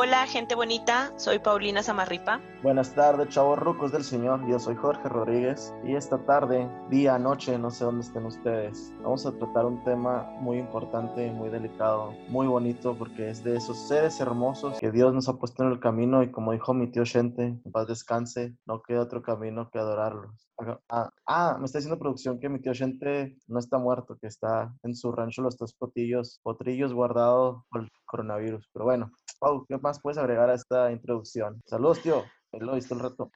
Hola, gente bonita, soy Paulina Zamarripa. Buenas tardes, chavos rucos del Señor. Yo soy Jorge Rodríguez y esta tarde, día, noche, no sé dónde estén ustedes, vamos a tratar un tema muy importante, muy delicado, muy bonito porque es de esos seres hermosos que Dios nos ha puesto en el camino y como dijo mi tío Shente, paz descanse, no queda otro camino que adorarlos. Ah, ah, me está diciendo producción que mi tío Shente no está muerto, que está en su rancho los tres potillos, potrillos guardados por el coronavirus. Pero bueno, Pau, ¿qué más puedes agregar a esta introducción? Saludos, tío. Lo visto el rato.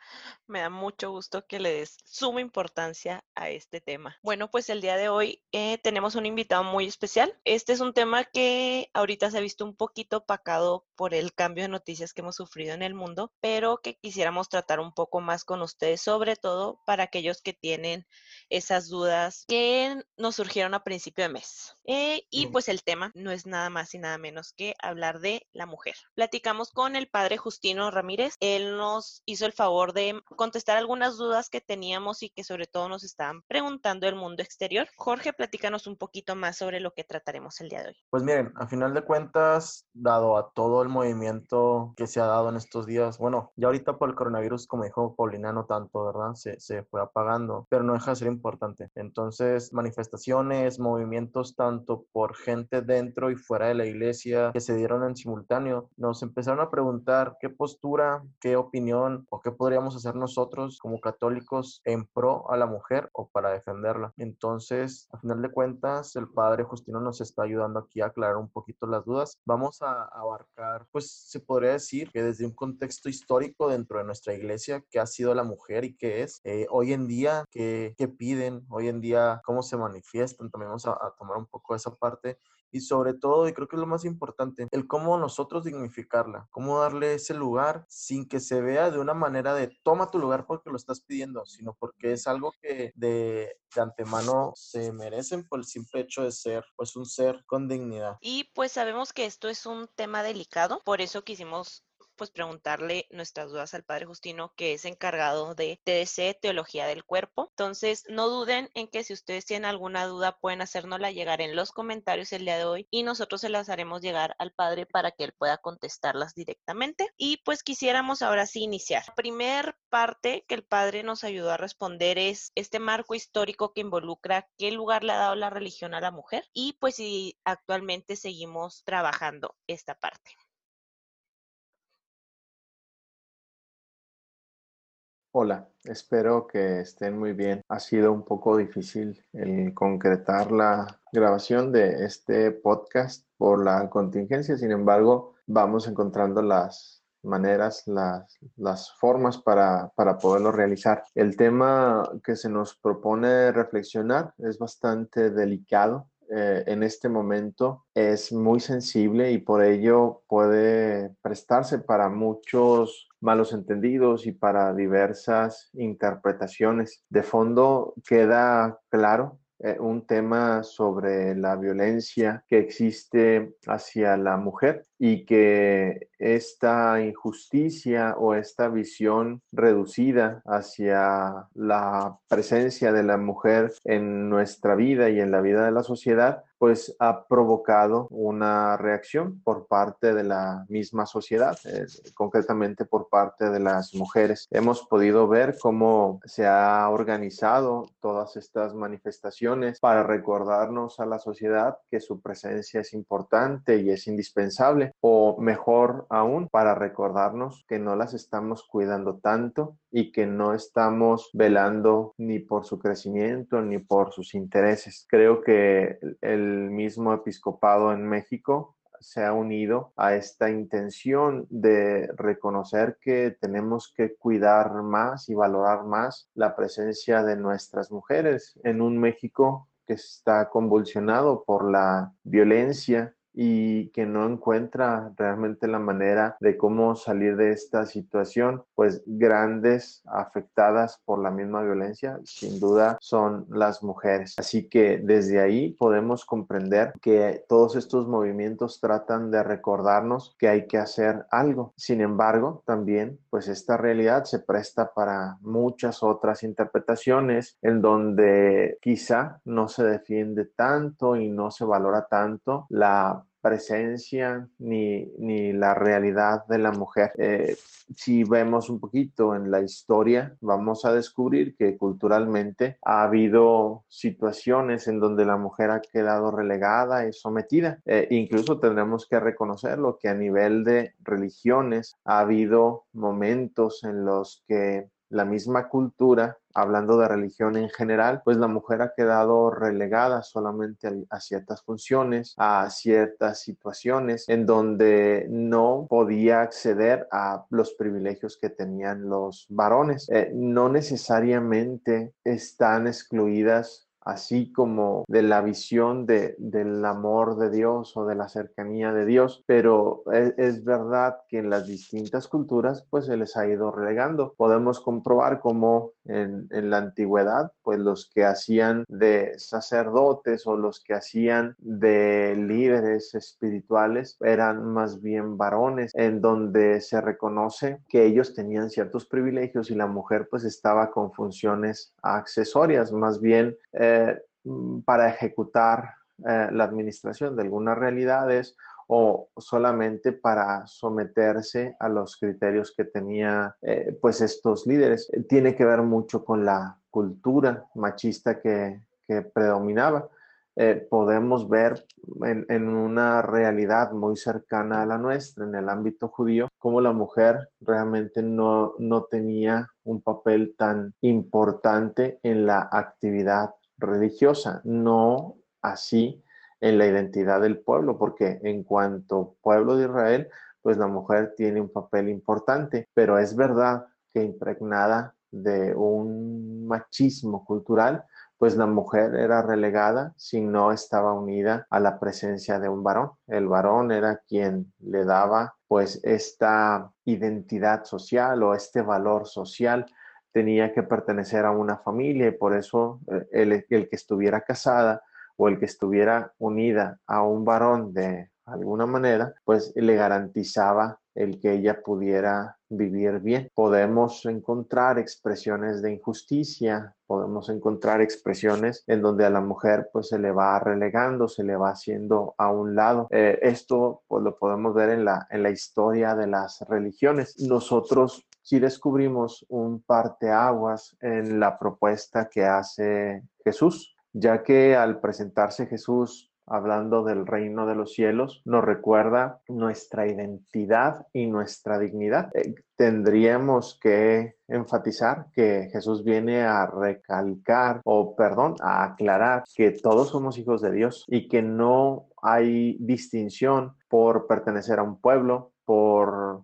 Me da mucho gusto que le des suma importancia a este tema. Bueno, pues el día de hoy eh, tenemos un invitado muy especial. Este es un tema que ahorita se ha visto un poquito opacado por el cambio de noticias que hemos sufrido en el mundo, pero que quisiéramos tratar un poco más con ustedes, sobre todo para aquellos que tienen esas dudas que nos surgieron a principio de mes. Eh, y pues el tema no es nada más y nada menos que hablar de la mujer. Platicamos con el padre Justino Ramírez. Él nos hizo el favor de contestar algunas dudas que teníamos y que sobre todo nos estaban preguntando el mundo exterior. Jorge, platícanos un poquito más sobre lo que trataremos el día de hoy. Pues miren, a final de cuentas, dado a todo el movimiento que se ha dado en estos días, bueno, ya ahorita por el coronavirus, como dijo Paulina, no tanto, ¿verdad? Se, se fue apagando, pero no deja de ser importante. Entonces, manifestaciones, movimientos tanto por gente dentro y fuera de la iglesia que se dieron en simultáneo, nos empezaron a preguntar qué postura, qué opinión o qué podríamos hacer nosotros como católicos en pro a la mujer o para defenderla. Entonces, a final de cuentas, el padre Justino nos está ayudando aquí a aclarar un poquito las dudas. Vamos a abarcar, pues se podría decir que desde un contexto histórico dentro de nuestra iglesia, qué ha sido la mujer y qué es, eh, hoy en día, qué, qué, piden, hoy en día, cómo se manifiestan, también vamos a, a tomar un poco esa parte y sobre todo, y creo que es lo más importante, el cómo nosotros dignificarla, cómo darle ese lugar sin que se vea de una manera de toma tu lugar porque lo estás pidiendo, sino porque es algo que de, de antemano se merecen por el simple hecho de ser pues un ser con dignidad. Y pues sabemos que esto es un tema delicado, por eso quisimos pues preguntarle nuestras dudas al Padre Justino, que es encargado de TDC, Teología del Cuerpo. Entonces, no duden en que si ustedes tienen alguna duda, pueden hacérnosla llegar en los comentarios el día de hoy y nosotros se las haremos llegar al Padre para que él pueda contestarlas directamente. Y pues quisiéramos ahora sí iniciar. La primer parte que el Padre nos ayudó a responder es este marco histórico que involucra qué lugar le ha dado la religión a la mujer y pues si actualmente seguimos trabajando esta parte. Hola, espero que estén muy bien. Ha sido un poco difícil el concretar la grabación de este podcast por la contingencia, sin embargo, vamos encontrando las maneras, las, formas para, para poderlo realizar. El tema que se nos propone reflexionar es bastante delicado eh, en este momento es muy sensible y por ello puede prestarse para muchos malos entendidos y para diversas interpretaciones. De fondo queda claro eh, un tema sobre la violencia que existe hacia la mujer y que esta injusticia o esta visión reducida hacia la presencia de la mujer en nuestra vida y en la vida de la sociedad pues ha provocado una reacción por parte de la misma sociedad, eh, concretamente por parte de las mujeres. Hemos podido ver cómo se ha organizado todas estas manifestaciones para recordarnos a la sociedad que su presencia es importante y es indispensable, o mejor aún, para recordarnos que no las estamos cuidando tanto y que no estamos velando ni por su crecimiento ni por sus intereses. Creo que el mismo episcopado en México se ha unido a esta intención de reconocer que tenemos que cuidar más y valorar más la presencia de nuestras mujeres en un México que está convulsionado por la violencia y que no encuentra realmente la manera de cómo salir de esta situación, pues grandes afectadas por la misma violencia, sin duda son las mujeres. Así que desde ahí podemos comprender que todos estos movimientos tratan de recordarnos que hay que hacer algo. Sin embargo, también pues esta realidad se presta para muchas otras interpretaciones en donde quizá no se defiende tanto y no se valora tanto la presencia ni, ni la realidad de la mujer. Eh, si vemos un poquito en la historia, vamos a descubrir que culturalmente ha habido situaciones en donde la mujer ha quedado relegada y sometida. Eh, incluso tendremos que reconocerlo que a nivel de religiones ha habido momentos en los que la misma cultura, hablando de religión en general, pues la mujer ha quedado relegada solamente a, ciertas funciones, a ciertas situaciones en donde no podía acceder a los privilegios que tenían los varones. Eh, no necesariamente están excluidas así como de la visión de, del amor de Dios o de la cercanía de Dios, pero es, verdad que en las distintas culturas pues se les ha ido relegando. Podemos comprobar cómo en, la antigüedad pues los que hacían de sacerdotes o los que hacían de líderes espirituales eran más bien varones, en donde se reconoce que ellos tenían ciertos privilegios y la mujer pues estaba con funciones accesorias, más bien eh, para ejecutar eh, la administración de algunas realidades o solamente para someterse a los criterios que tenía eh, pues estos líderes. Tiene que ver mucho con la cultura machista que, predominaba. Eh, podemos ver en, en, una realidad muy cercana a la nuestra, en el ámbito judío, cómo la mujer realmente no, no tenía un papel tan importante en la actividad religiosa, no así en la identidad del pueblo, porque en cuanto pueblo de Israel, pues la mujer tiene un papel importante, pero es verdad que impregnada de un machismo cultural, pues la mujer era relegada si no estaba unida a la presencia de un varón. El varón era quien le daba pues esta identidad social o este valor social tenía que pertenecer a una familia y por eso eh, el, que estuviera casada o el que estuviera unida a un varón de alguna manera, pues le garantizaba el que ella pudiera vivir bien. Podemos encontrar expresiones de injusticia, podemos encontrar expresiones en donde a la mujer pues se le va relegando, se le va haciendo a un lado. Eh, esto pues lo podemos ver en la, en la historia de las religiones. Nosotros si descubrimos un parteaguas en la propuesta que hace Jesús, ya que al presentarse Jesús hablando del reino de los cielos, nos recuerda nuestra identidad y nuestra dignidad. Eh, tendríamos que enfatizar que Jesús viene a recalcar o, perdón, a aclarar que todos somos hijos de Dios y que no hay distinción por pertenecer a un pueblo, por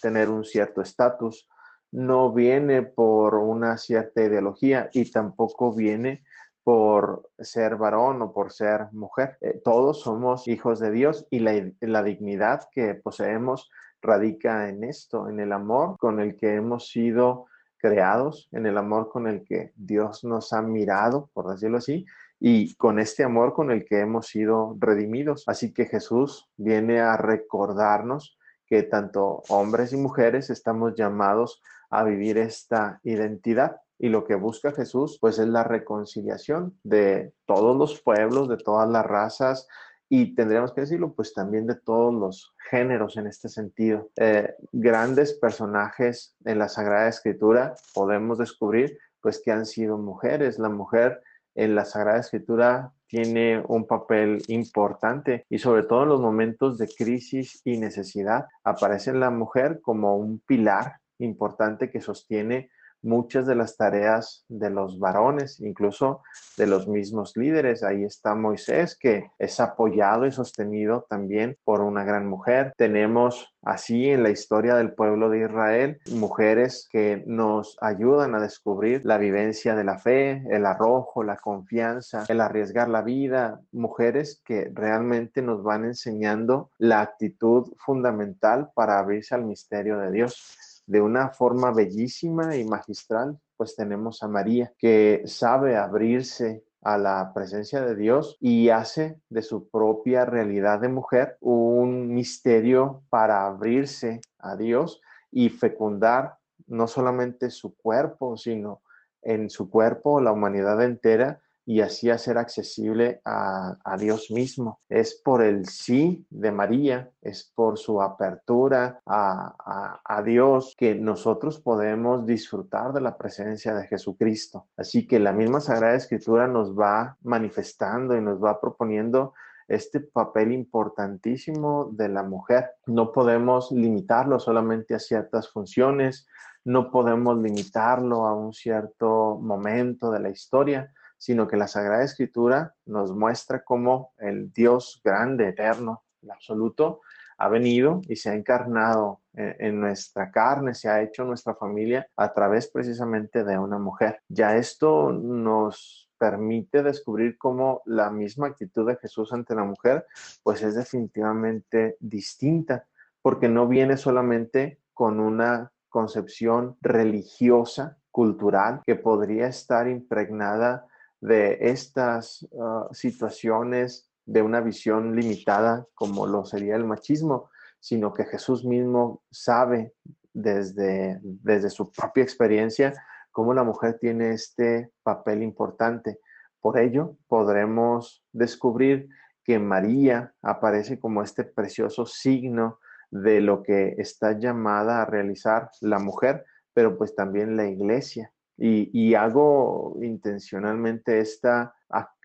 tener un cierto estatus, no viene por una cierta ideología y tampoco viene por ser varón o por ser mujer. Eh, todos somos hijos de Dios y la, la dignidad que poseemos radica en esto, en el amor con el que hemos sido creados, en el amor con el que Dios nos ha mirado, por decirlo así, y con este amor con el que hemos sido redimidos. Así que Jesús viene a recordarnos que tanto hombres y mujeres estamos llamados a vivir esta identidad. Y lo que busca Jesús, pues es la reconciliación de todos los pueblos, de todas las razas y tendríamos que decirlo, pues también de todos los géneros en este sentido. Eh, grandes personajes en la Sagrada Escritura podemos descubrir, pues que han sido mujeres. La mujer en la Sagrada Escritura tiene un papel importante y sobre todo en los momentos de crisis y necesidad aparece la mujer como un pilar importante que sostiene muchas de las tareas de los varones, incluso de los mismos líderes. Ahí está Moisés, que es apoyado y sostenido también por una gran mujer. Tenemos así en la historia del pueblo de Israel mujeres que nos ayudan a descubrir la vivencia de la fe, el arrojo, la confianza, el arriesgar la vida. Mujeres que realmente nos van enseñando la actitud fundamental para abrirse al misterio de Dios de una forma bellísima y magistral, pues tenemos a María, que sabe abrirse a la presencia de Dios y hace de su propia realidad de mujer un misterio para abrirse a Dios y fecundar no solamente su cuerpo, sino en su cuerpo la humanidad entera y así hacer accesible a, Dios mismo. Es por el sí de María, es por su apertura a, Dios que nosotros podemos disfrutar de la presencia de Jesucristo. Así que la misma Sagrada Escritura nos va manifestando y nos va proponiendo este papel importantísimo de la mujer. No podemos limitarlo solamente a ciertas funciones, no podemos limitarlo a un cierto momento de la historia, sino que la Sagrada Escritura nos muestra cómo el Dios grande, eterno, absoluto, ha venido y se ha encarnado en, nuestra carne, se ha hecho nuestra familia a través precisamente de una mujer. Ya esto nos permite descubrir cómo la misma actitud de Jesús ante la mujer, pues es definitivamente distinta, porque no viene solamente con una concepción religiosa, cultural, que podría estar impregnada de estas ah, situaciones de una visión limitada como lo sería el machismo, sino que Jesús mismo sabe desde, desde su propia experiencia cómo la mujer tiene este papel importante. Por ello, podremos descubrir que María aparece como este precioso signo de lo que está llamada a realizar la mujer, pero pues también la iglesia. Y, hago intencionalmente esta,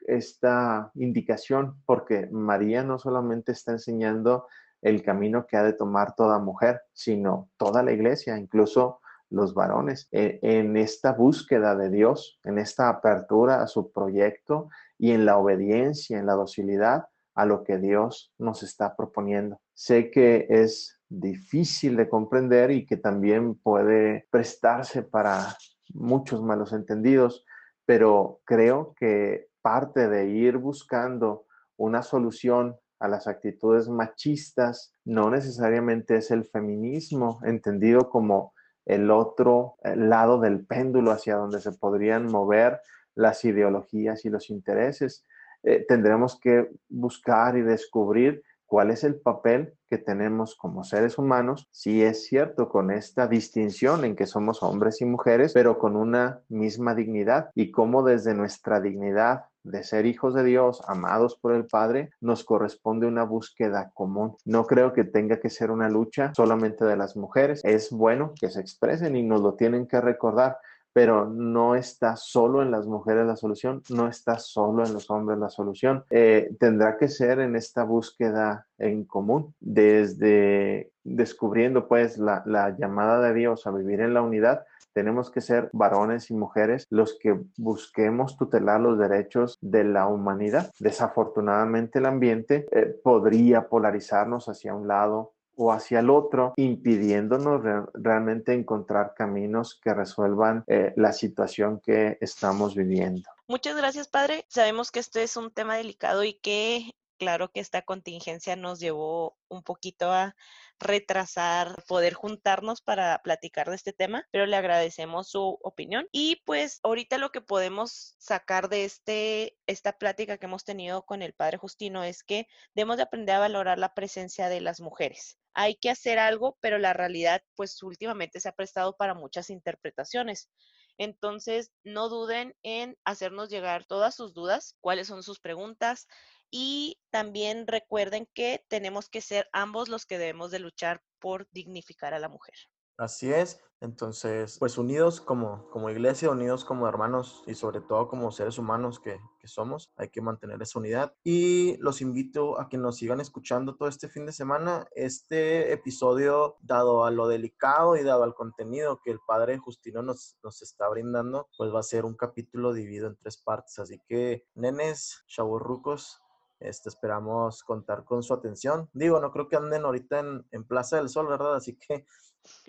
esta indicación porque María no solamente está enseñando el camino que ha de tomar toda mujer, sino toda la iglesia, incluso los varones, e, en, esta búsqueda de Dios, en esta apertura a su proyecto y en la obediencia, en la docilidad a lo que Dios nos está proponiendo. Sé que es difícil de comprender y que también puede prestarse para muchos malos entendidos, pero creo que parte de ir buscando una solución a las actitudes machistas no necesariamente es el feminismo, entendido como el otro lado del péndulo hacia donde se podrían mover las ideologías y los intereses. Eh, tendremos que buscar y descubrir cuál es el papel que tenemos como seres humanos, si es cierto, con esta distinción en que somos hombres y mujeres, pero con una misma dignidad y cómo desde nuestra dignidad de ser hijos de Dios, amados por el Padre, nos corresponde una búsqueda común. No creo que tenga que ser una lucha solamente de las mujeres. Es bueno que se expresen y nos lo tienen que recordar, pero no está solo en las mujeres la solución, no está solo en los hombres la solución. Eh, tendrá que ser en esta búsqueda en común, desde descubriendo pues la, la llamada de Dios a vivir en la unidad, tenemos que ser varones y mujeres los que busquemos tutelar los derechos de la humanidad. Desafortunadamente el ambiente eh, podría polarizarnos hacia un lado o hacia el otro, impidiéndonos realmente encontrar caminos que resuelvan eh, la situación que estamos viviendo. Muchas gracias, padre. Sabemos que este es un tema delicado y que claro que esta contingencia nos llevó un poquito a retrasar poder juntarnos para platicar de este tema, pero le agradecemos su opinión y pues ahorita lo que podemos sacar de este esta plática que hemos tenido con el padre Justino es que debemos de aprender a valorar la presencia de las mujeres. Hay que hacer algo, pero la realidad pues últimamente se ha prestado para muchas interpretaciones. Entonces, no duden en hacernos llegar todas sus dudas, cuáles son sus preguntas, y también recuerden que tenemos que ser ambos los que debemos de luchar por dignificar a la mujer. Así es, entonces, pues unidos como, como iglesia, unidos como hermanos y sobre todo como seres humanos que, que, somos, hay que mantener esa unidad. Y los invito a que nos sigan escuchando todo este fin de semana. Este episodio, dado a lo delicado y dado al contenido que el Padre Justino nos, nos está brindando, pues va a ser un capítulo dividido en tres partes. Así que, nenes, chavorrucos, este, esperamos contar con su atención. Digo, no creo que anden ahorita en, Plaza del Sol, ¿verdad? Así que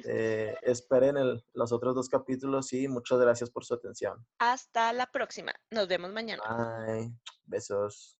eh, esperen los otros dos capítulos y muchas gracias por su atención. Hasta la próxima. Nos vemos mañana. Bye. Besos.